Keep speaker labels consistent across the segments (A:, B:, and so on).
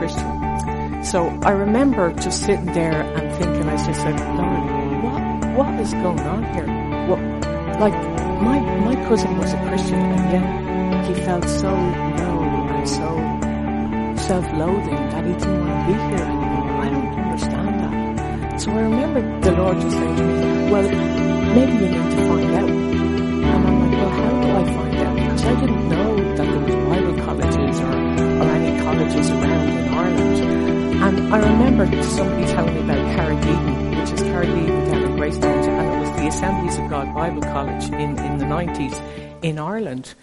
A: Christian. So I remember just sitting there and thinking, I just said, Lord, what, what is going on here? What, like, my, my cousin was a Christian and yet he felt so low and so self-loathing that he didn't want to be here anymore. I don't understand that. So I remember the Lord just saying to me, well, maybe you need to find out. And I'm like, well, how do I find out? Because I didn't know colleges around in Ireland. And I remember somebody telling me about Carraig Eden, which is Carraig Eden down in Greystones, and it was the Assemblies of God Bible College in, in the 90s in Ireland.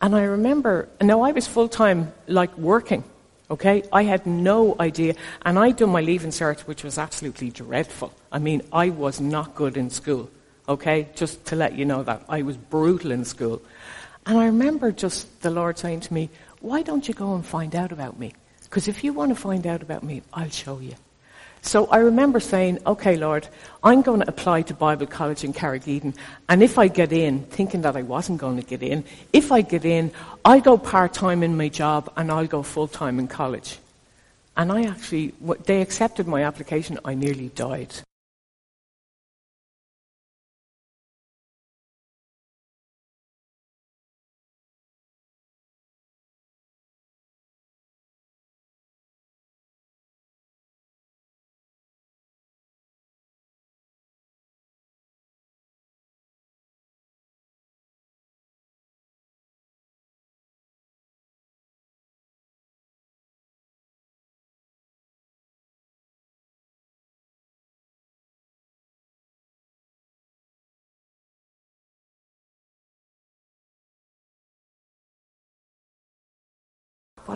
A: And I remember, now I was full time, like working. Okay, I had no idea, and I'd done my leaving cert, which was absolutely dreadful. I mean, I was not good in school. Okay, just to let you know that I was brutal in school, and I remember just the Lord saying to me, "Why don't you go and find out about me? Because if you want to find out about me, I'll show you." So I remember saying, okay, Lord, I'm going to apply to Bible College in Carraig Eden, and if I get in, thinking that I wasn't going to get in, if I get in, I'll go part-time in my job and I'll go full-time in college. And I actually, they accepted my application, I nearly died.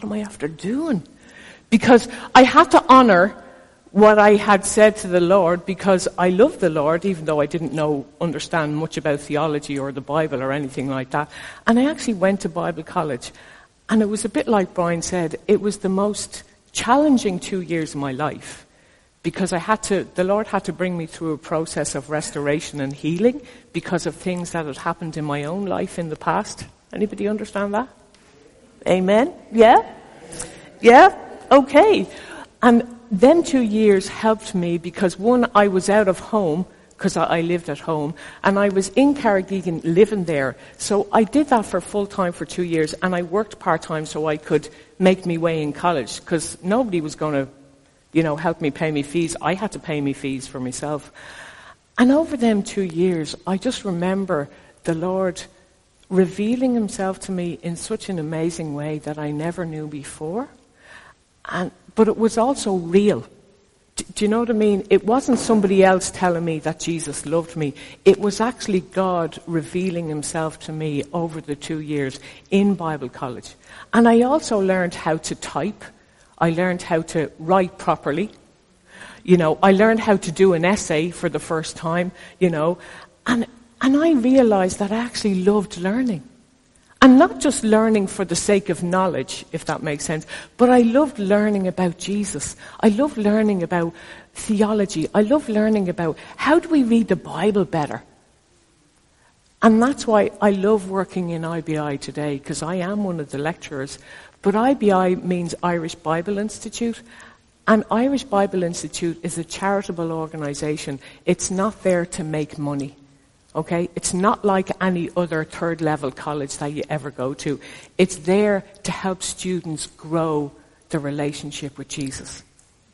A: What am I after doing? Because I had to honor what I had said to the Lord because I love the Lord, even though I didn't know, understand much about theology or the Bible or anything like that. And I actually went to Bible college. And it was a bit like Brian said, it was the most challenging two years of my life because I had to, the Lord had to bring me through a process of restoration and healing because of things that had happened in my own life in the past. Anybody understand that? Amen? Yeah? Yeah? Okay. And then two years helped me because one, I was out of home because I lived at home and I was in Carraig Eden living there. So I did that for full time for two years and I worked part time so I could make me way in college because nobody was going to, you know, help me pay me fees. I had to pay me fees for myself. And over them two years, I just remember the Lord revealing himself to me in such an amazing way that I never knew before. And, but it was also real. Do, do you know what I mean? It wasn't somebody else telling me that Jesus loved me. It was actually God revealing himself to me over the two years in Bible college. And I also learned how to type. I learned how to write properly. You know, I learned how to do an essay for the first time, you know, and and I realized that I actually loved learning. And not just learning for the sake of knowledge, if that makes sense, but I loved learning about Jesus. I love learning about theology. I love learning about how do we read the Bible better. And that's why I love working in IBI today, because I am one of the lecturers. But IBI means Irish Bible Institute. And Irish Bible Institute is a charitable organization. It's not there to make money. Okay? It's not like any other third level college that you ever go to. It's there to help students grow the relationship with Jesus.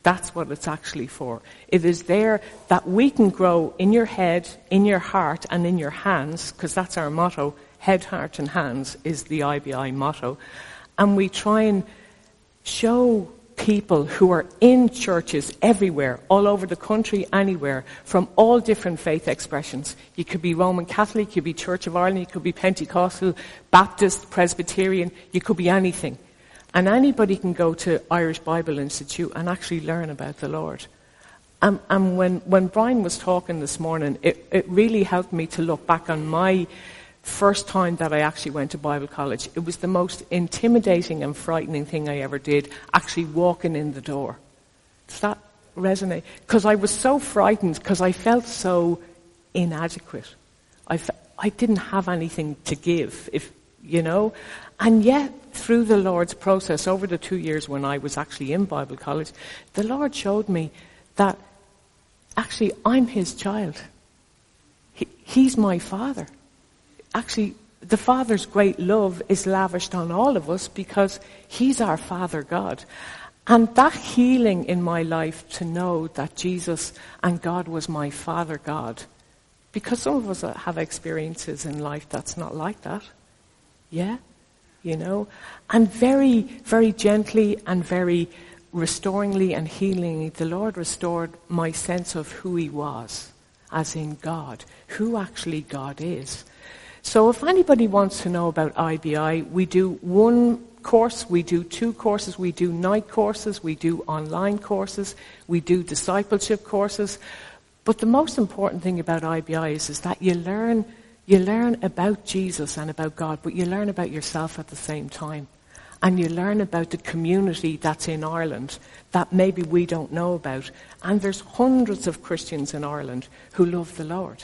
A: That's what it's actually for. It is there that we can grow in your head, in your heart, and in your hands, because that's our motto. Head, heart, and hands is the IBI motto. And we try and show people who are in churches everywhere, all over the country, anywhere, from all different faith expressions. You could be Roman Catholic, you could be Church of Ireland, you could be Pentecostal, Baptist, Presbyterian, you could be anything. And anybody can go to Irish Bible Institute and actually learn about the Lord. Um, and when, when Brian was talking this morning, it, it really helped me to look back on my first time that I actually went to Bible college, it was the most intimidating and frightening thing I ever did, actually walking in the door. Does that resonate? Because I was so frightened, because I felt so inadequate. I, fe- I didn't have anything to give, if, you know? And yet, through the Lord's process over the two years when I was actually in Bible college, the Lord showed me that actually I'm His child. He, he's my Father. Actually, the Father's great love is lavished on all of us because He's our Father God. And that healing in my life to know that Jesus and God was my Father God, because some of us have experiences in life that's not like that. Yeah? You know? And very, very gently and very restoringly and healingly, the Lord restored my sense of who He was, as in God, who actually God is. So if anybody wants to know about IBI, we do one course, we do two courses, we do night courses, we do online courses, we do discipleship courses. But the most important thing about IBI is, is that you learn, you learn about Jesus and about God, but you learn about yourself at the same time. And you learn about the community that's in Ireland that maybe we don't know about. And there's hundreds of Christians in Ireland who love the Lord.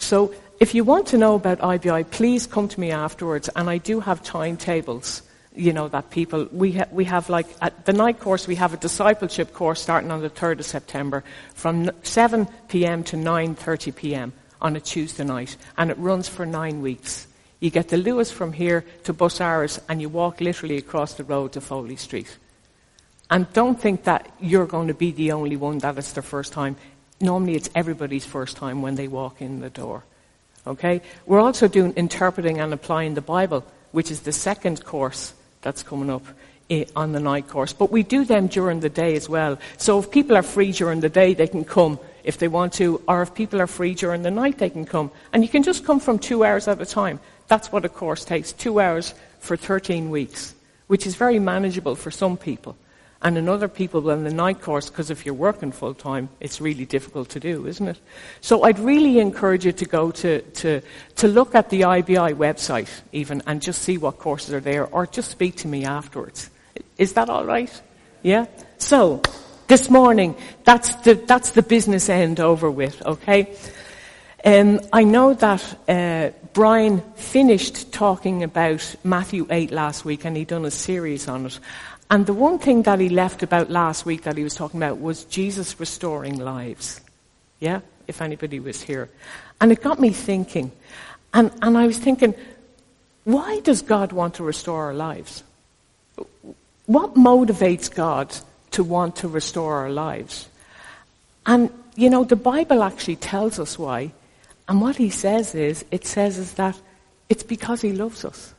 A: So if you want to know about IBI, please come to me afterwards. And I do have timetables, you know, that people, we, ha- we have like, at the night course, we have a discipleship course starting on the 3rd of September from 7 p.m. to 9.30 p.m. on a Tuesday night. And it runs for nine weeks. You get the Luas from here to Busaras and you walk literally across the road to Foley Street. And don't think that you're going to be the only one that it's their first time normally it's everybody's first time when they walk in the door. Okay? We're also doing interpreting and applying the Bible, which is the second course that's coming up eh, on the night course. But we do them during the day as well. So if people are free during the day, they can come if they want to, or if people are free during the night, they can come. And you can just come from two hours at a time. That's what a course takes, two hours for 13 weeks, which is very manageable for some people. And in other people in the night course, because if you're working full time, it's really difficult to do, isn't it? So I'd really encourage you to go to, to, to look at the IBI website even and just see what courses are there or just speak to me afterwards. Is that all right? Yeah? So, this morning, that's the, that's the business end over with, okay? Um, I know that uh, Brian finished talking about Matthew 8 last week and he'd done a series on it. And the one thing that he left about last week that he was talking about was Jesus restoring lives. Yeah? If anybody was here. And it got me thinking. And, and I was thinking, why does God want to restore our lives? What motivates God to want to restore our lives? And, you know, the Bible actually tells us why. And what he says is, it says is that it's because he loves us.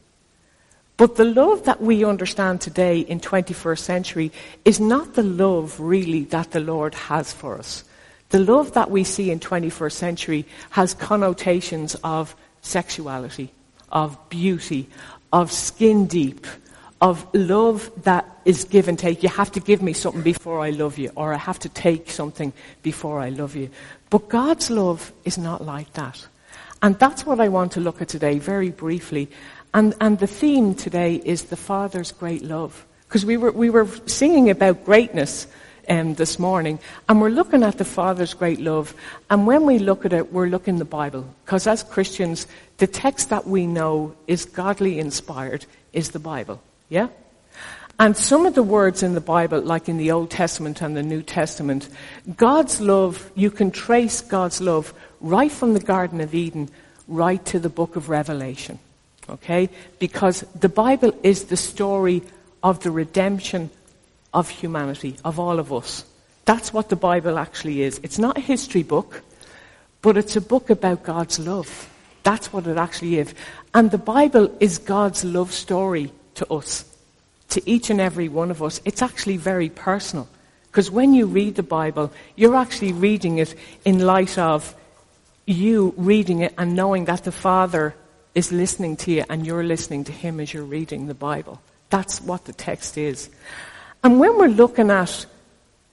A: But the love that we understand today in 21st century is not the love really that the Lord has for us. The love that we see in 21st century has connotations of sexuality, of beauty, of skin deep, of love that is give and take. You have to give me something before I love you, or I have to take something before I love you. But God's love is not like that. And that's what I want to look at today very briefly. And, and the theme today is the Father's great love. Because we were, we were singing about greatness um, this morning, and we're looking at the Father's great love. And when we look at it, we're looking the Bible. Because as Christians, the text that we know is godly inspired is the Bible. Yeah? And some of the words in the Bible, like in the Old Testament and the New Testament, God's love, you can trace God's love right from the Garden of Eden right to the book of Revelation. Okay? Because the Bible is the story of the redemption of humanity, of all of us. That's what the Bible actually is. It's not a history book, but it's a book about God's love. That's what it actually is. And the Bible is God's love story to us, to each and every one of us. It's actually very personal. Because when you read the Bible, you're actually reading it in light of you reading it and knowing that the Father is listening to you and you're listening to him as you're reading the Bible. That's what the text is. And when we're looking at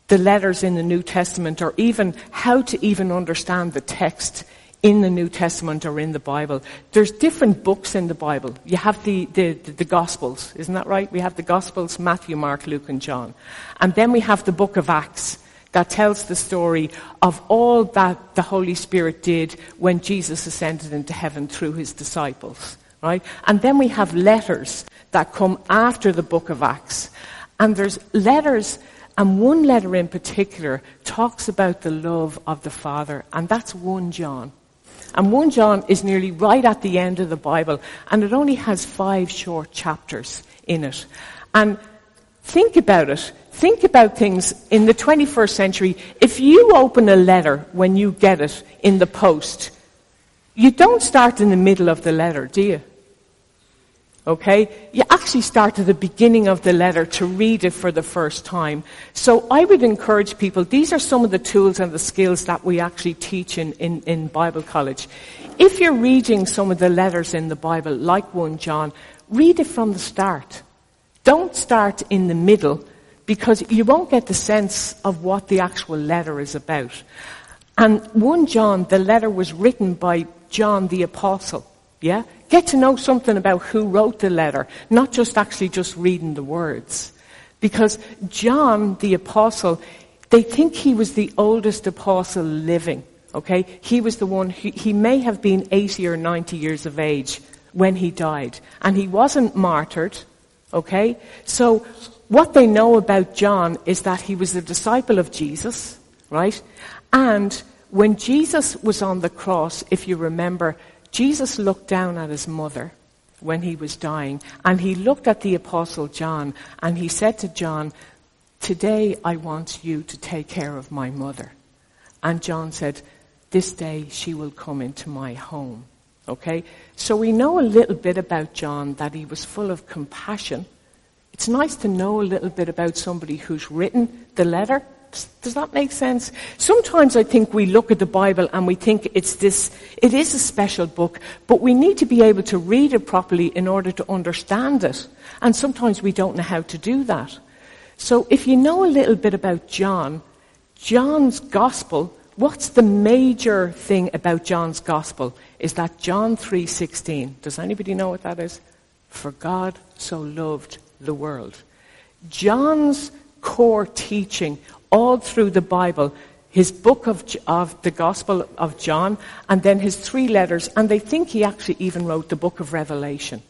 A: the letters in the New Testament or even how to even understand the text in the New Testament or in the Bible, there's different books in the Bible. You have the, the, the, the Gospels, isn't that right? We have the Gospels, Matthew, Mark, Luke and John. And then we have the book of Acts that tells the story of all that the Holy Spirit did when Jesus ascended into heaven through his disciples. right? And then we have letters that come after the book of Acts. And there's letters, and one letter in particular talks about the love of the Father, and that's 1 John. And 1 John is nearly right at the end of the Bible, and it only has five short chapters in it. And think about it. Think about things in the 21st century. If you open a letter when you get it in the post, you don't start in the middle of the letter, do you? Okay? You actually start at the beginning of the letter to read it for the first time. So I would encourage people, these are some of the tools and the skills that we actually teach in, in, in Bible college. If you're reading some of the letters in the Bible, like 1 John, read it from the start. Don't start in the middle because you won't get the sense of what the actual letter is about. And 1 John, the letter was written by John the Apostle. Yeah? Get to know something about who wrote the letter, not just actually just reading the words. Because John, the apostle, they think he was the oldest apostle living. Okay? He was the one who, he may have been 80 or 90 years of age when he died. And he wasn't martyred. Okay? So, what they know about John is that he was a disciple of Jesus, right? And when Jesus was on the cross, if you remember, Jesus looked down at his mother when he was dying, and he looked at the Apostle John, and he said to John, Today I want you to take care of my mother. And John said, This day she will come into my home. Okay? So we know a little bit about John that he was full of compassion. It's nice to know a little bit about somebody who's written the letter does that make sense? Sometimes I think we look at the Bible and we think it's this, it is a special book, but we need to be able to read it properly in order to understand it. And sometimes we don't know how to do that. So if you know a little bit about John, John's gospel, what's the major thing about John's gospel is that John 3:16. Does anybody know what that is? For God so loved the world. John's core teaching all through the Bible, his book of, of the Gospel of John, and then his three letters, and they think he actually even wrote the book of Revelation.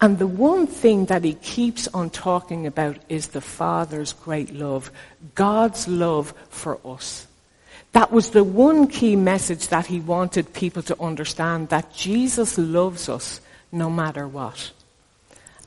A: And the one thing that he keeps on talking about is the Father's great love, God's love for us. That was the one key message that he wanted people to understand, that Jesus loves us no matter what.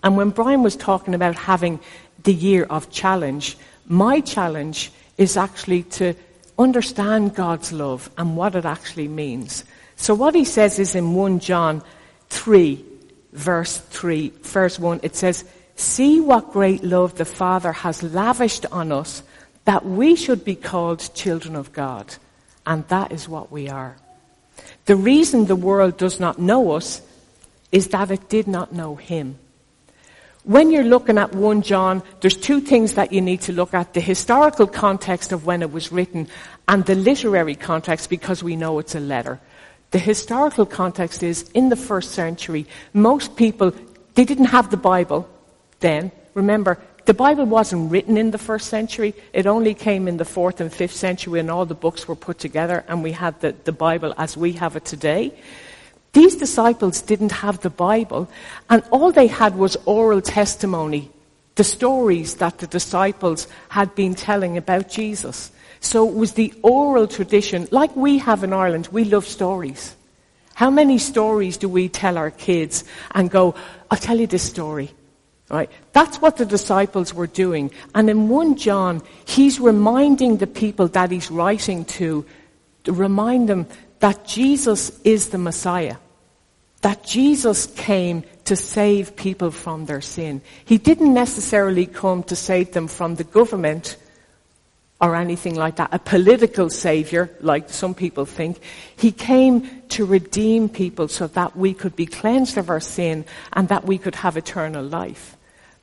A: And when Brian was talking about having the year of challenge, my challenge is actually to understand God's love and what it actually means. So what he says is in 1 John 3, verse 3, verse 1, it says, See what great love the Father has lavished on us that we should be called children of God. And that is what we are. The reason the world does not know us is that it did not know Him when you're looking at 1 John, there's two things that you need to look at. The historical context of when it was written and the literary context because we know it's a letter. The historical context is in the first century, most people, they didn't have the Bible then. Remember, the Bible wasn't written in the first century. It only came in the fourth and fifth century when all the books were put together and we had the, the Bible as we have it today. These disciples didn't have the Bible, and all they had was oral testimony, the stories that the disciples had been telling about Jesus. So it was the oral tradition, like we have in Ireland, we love stories. How many stories do we tell our kids and go, I'll tell you this story. Right? That's what the disciples were doing. And in 1 John, he's reminding the people that he's writing to, to remind them that Jesus is the Messiah. That Jesus came to save people from their sin. He didn't necessarily come to save them from the government or anything like that, a political savior, like some people think. He came to redeem people so that we could be cleansed of our sin and that we could have eternal life.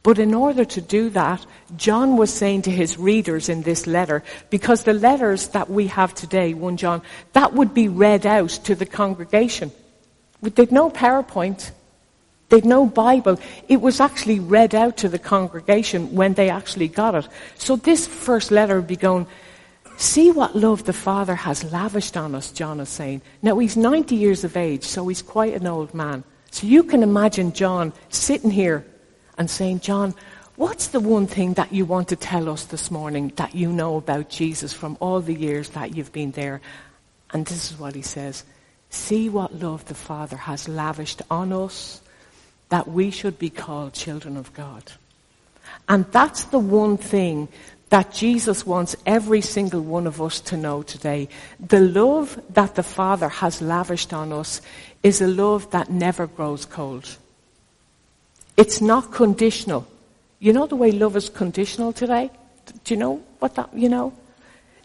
A: But in order to do that, John was saying to his readers in this letter, because the letters that we have today, 1 John, that would be read out to the congregation. They'd no PowerPoint. They'd no Bible. It was actually read out to the congregation when they actually got it. So this first letter would be going, see what love the Father has lavished on us, John is saying. Now he's 90 years of age, so he's quite an old man. So you can imagine John sitting here and saying, John, what's the one thing that you want to tell us this morning that you know about Jesus from all the years that you've been there? And this is what he says. See what love the Father has lavished on us that we should be called children of God. And that's the one thing that Jesus wants every single one of us to know today. The love that the Father has lavished on us is a love that never grows cold. It's not conditional. You know the way love is conditional today? Do you know what that, you know?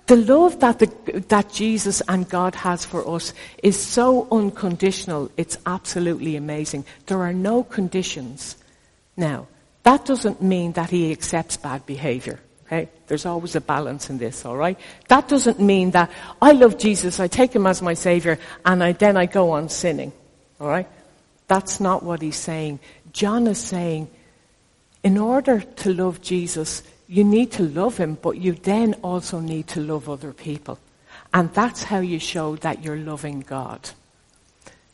A: The love that, the, that Jesus and God has for us is so unconditional, it's absolutely amazing. There are no conditions. Now, that doesn't mean that he accepts bad behavior. Okay? There's always a balance in this, alright? That doesn't mean that I love Jesus, I take him as my savior, and I, then I go on sinning. Alright? That's not what he's saying. John is saying, in order to love Jesus, you need to love him, but you then also need to love other people. And that's how you show that you're loving God.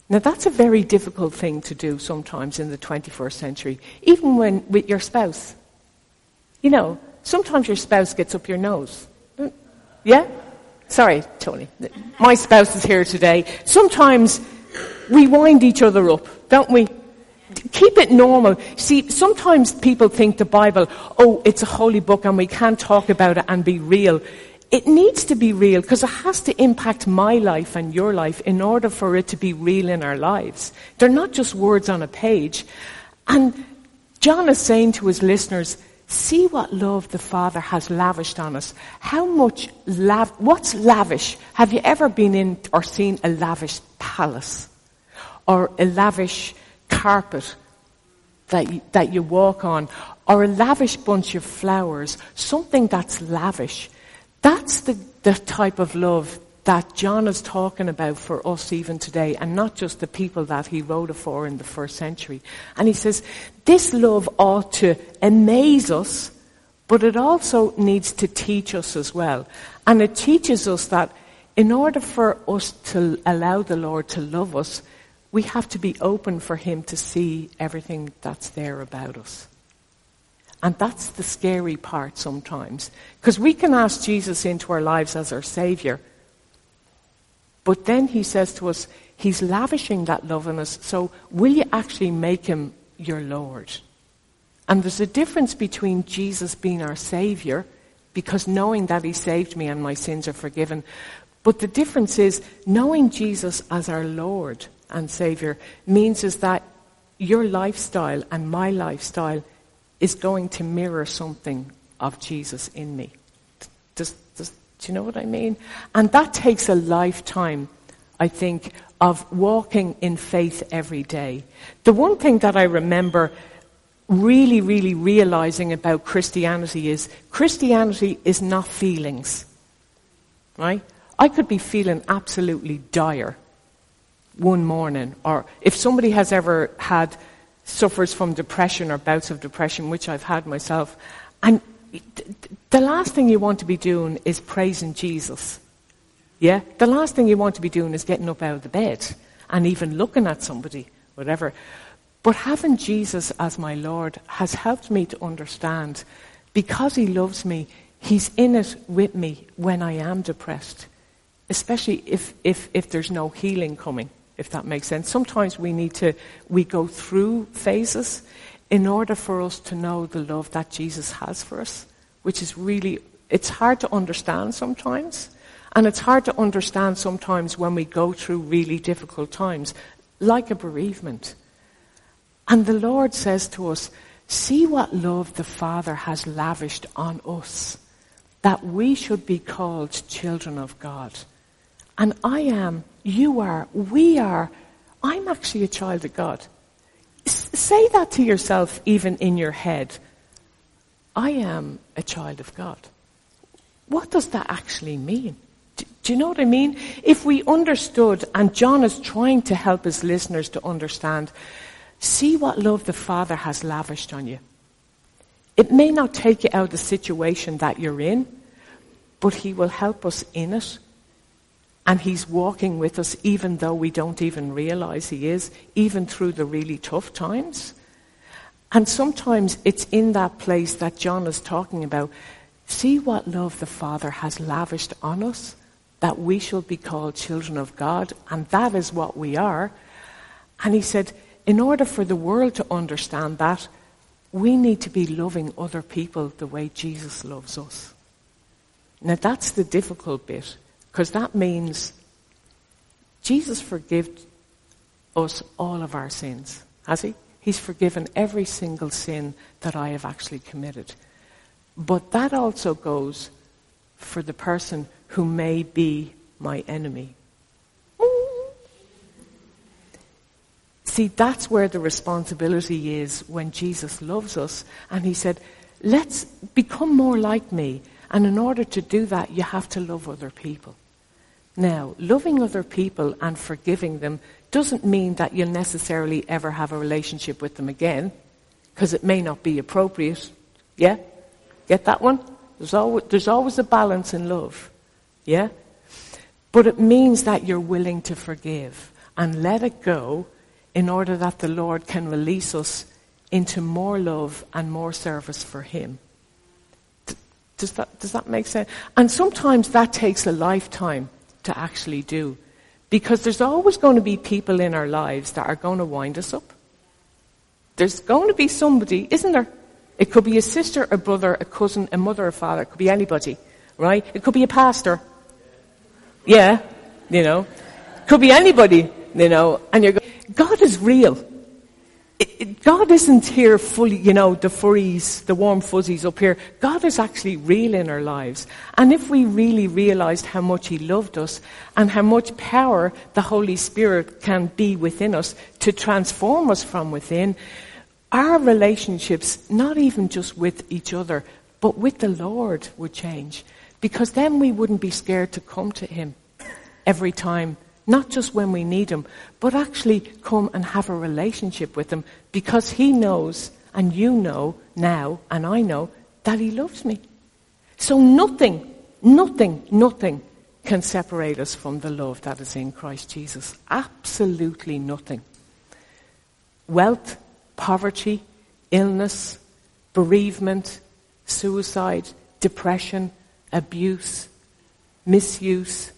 A: Now that's a very difficult thing to do sometimes in the 21st century, even when with your spouse. You know, sometimes your spouse gets up your nose. Yeah? Sorry, Tony. My spouse is here today. Sometimes we wind each other up, don't we? Keep it normal. See, sometimes people think the Bible, oh, it's a holy book and we can't talk about it and be real. It needs to be real because it has to impact my life and your life in order for it to be real in our lives. They're not just words on a page. And John is saying to his listeners, see what love the Father has lavished on us. How much lav- what's lavish? Have you ever been in or seen a lavish palace? Or a lavish carpet that you, that you walk on? Or a lavish bunch of flowers? Something that's lavish. That's the, the type of love that John is talking about for us even today, and not just the people that he wrote it for in the first century. And he says, this love ought to amaze us, but it also needs to teach us as well. And it teaches us that in order for us to allow the Lord to love us, we have to be open for him to see everything that's there about us. And that's the scary part sometimes. Because we can ask Jesus into our lives as our Savior. But then he says to us, He's lavishing that love on us. So will you actually make Him your Lord? And there's a difference between Jesus being our Savior, because knowing that He saved me and my sins are forgiven. But the difference is knowing Jesus as our Lord and Savior means is that your lifestyle and my lifestyle is going to mirror something of Jesus in me. Does, does, do you know what I mean? And that takes a lifetime, I think, of walking in faith every day. The one thing that I remember really, really realizing about Christianity is Christianity is not feelings. Right? I could be feeling absolutely dire one morning, or if somebody has ever had suffers from depression or bouts of depression, which I've had myself. And the last thing you want to be doing is praising Jesus. Yeah? The last thing you want to be doing is getting up out of the bed and even looking at somebody, whatever. But having Jesus as my Lord has helped me to understand because He loves me, He's in it with me when I am depressed, especially if, if, if there's no healing coming if that makes sense. Sometimes we need to, we go through phases in order for us to know the love that Jesus has for us, which is really, it's hard to understand sometimes. And it's hard to understand sometimes when we go through really difficult times, like a bereavement. And the Lord says to us, see what love the Father has lavished on us, that we should be called children of God. And I am, you are, we are, I'm actually a child of God. S- say that to yourself even in your head. I am a child of God. What does that actually mean? Do, do you know what I mean? If we understood, and John is trying to help his listeners to understand, see what love the Father has lavished on you. It may not take you out of the situation that you're in, but he will help us in it And He's walking with us even though we don't even realize He is, even through the really tough times. And sometimes it's in that place that John is talking about. See what love the Father has lavished on us, that we shall be called children of God, and that is what we are. And he said, in order for the world to understand that, we need to be loving other people the way Jesus loves us. Now that's the difficult bit, because that means Jesus forgave us all of our sins, has he? He's forgiven every single sin that I have actually committed. But that also goes for the person who may be my enemy. See, that's where the responsibility is when Jesus loves us. And he said, let's become more like me. And in order to do that, you have to love other people. Now, loving other people and forgiving them doesn't mean that you'll necessarily ever have a relationship with them again, because it may not be appropriate. Yeah? Get that one? There's always, there's always a balance in love. Yeah? But it means that you're willing to forgive and let it go in order that the Lord can release us into more love and more service for Him. Does that, does that make sense? And sometimes that takes a lifetime to actually do. Because there's always going to be people in our lives that are going to wind us up. There's going to be somebody, isn't there? It could be a sister, a brother, a cousin, a mother, a father. It could be anybody, right? It could be a pastor. Yeah, you know. Could be anybody, you know. And you're going, God is real. God isn't here fully, you know, the furries, the warm fuzzies up here. God is actually real in our lives. And if we really realized how much He loved us and how much power the Holy Spirit can be within us to transform us from within, our relationships, not even just with each other, but with the Lord would change. Because then we wouldn't be scared to come to Him every time not just when we need Him, but actually come and have a relationship with Him because He knows, and you know now, and I know, that He loves me. So nothing, nothing, nothing can separate us from the love that is in Christ Jesus. Absolutely nothing. Wealth, poverty, illness, bereavement, suicide, depression, abuse, misuse,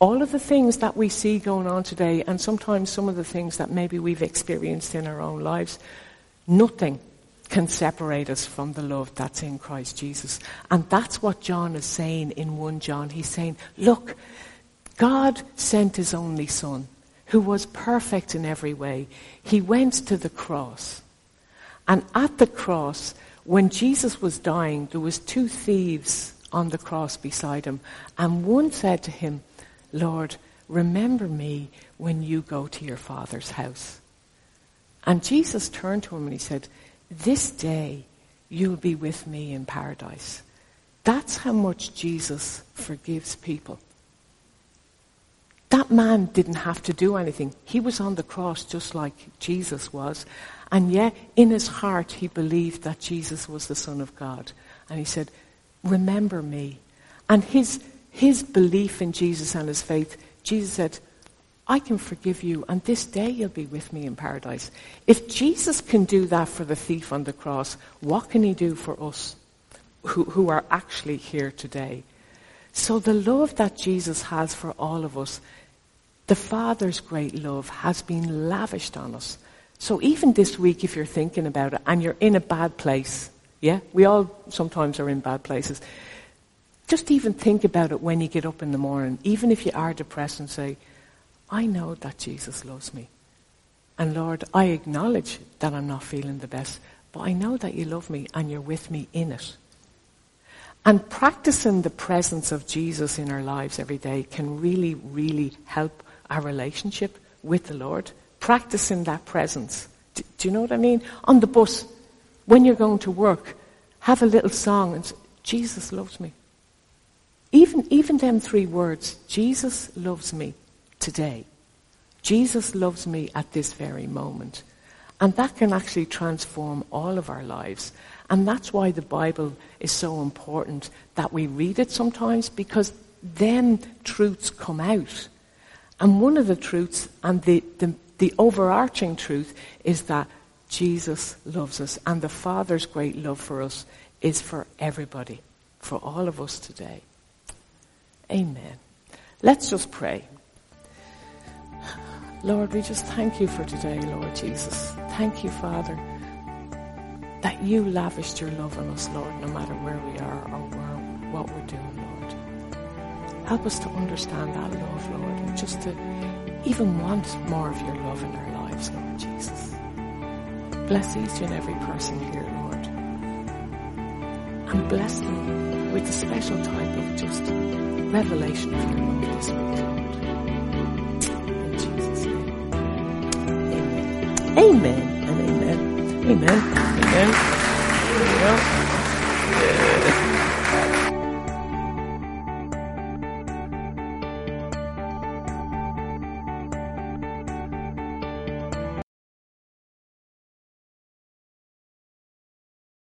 A: all of the things that we see going on today, and sometimes some of the things that maybe we've experienced in our own lives, nothing can separate us from the love that's in Christ Jesus. And that's what John is saying in 1 John. He's saying, look, God sent his only son, who was perfect in every way. He went to the cross. And at the cross, when Jesus was dying, there was two thieves on the cross beside him. And one said to him, Lord, remember me when you go to your Father's house. And Jesus turned to him and he said, This day you'll be with me in paradise. That's how much Jesus forgives people. That man didn't have to do anything. He was on the cross just like Jesus was. And yet, in his heart, he believed that Jesus was the Son of God. And he said, Remember me. And his his belief in Jesus and his faith, Jesus said, I can forgive you, and this day you'll be with me in paradise. If Jesus can do that for the thief on the cross, what can he do for us who, who are actually here today? So the love that Jesus has for all of us, the Father's great love, has been lavished on us. So even this week, if you're thinking about it and you're in a bad place, yeah, we all sometimes are in bad places. Just even think about it when you get up in the morning, even if you are depressed and say, I know that Jesus loves me. And Lord, I acknowledge that I'm not feeling the best, but I know that you love me and you're with me in it. And practicing the presence of Jesus in our lives every day can really, really help our relationship with the Lord. Practicing that presence. Do, do you know what I mean? On the bus, when you're going to work, have a little song and say, Jesus loves me. Even, even them three words, Jesus loves me today. Jesus loves me at this very moment. And that can actually transform all of our lives. And that's why the Bible is so important that we read it sometimes because then truths come out. And one of the truths, and the, the, the overarching truth, is that Jesus loves us, and the Father's great love for us is for everybody, for all of us today. Amen. Let's just pray. Lord, we just thank you for today, Lord Jesus. Thank you, Father, that you lavished your love on us, Lord, no matter where we are or where, what we're doing, Lord. Help us to understand that love, Lord, and just to even want more of your love in our lives, Lord Jesus. Bless each and every person here, Lord. And bless them with a special type of just revelation from your love this week, Lord. Amen. Amen and amen. Amen. Amen. Yeah.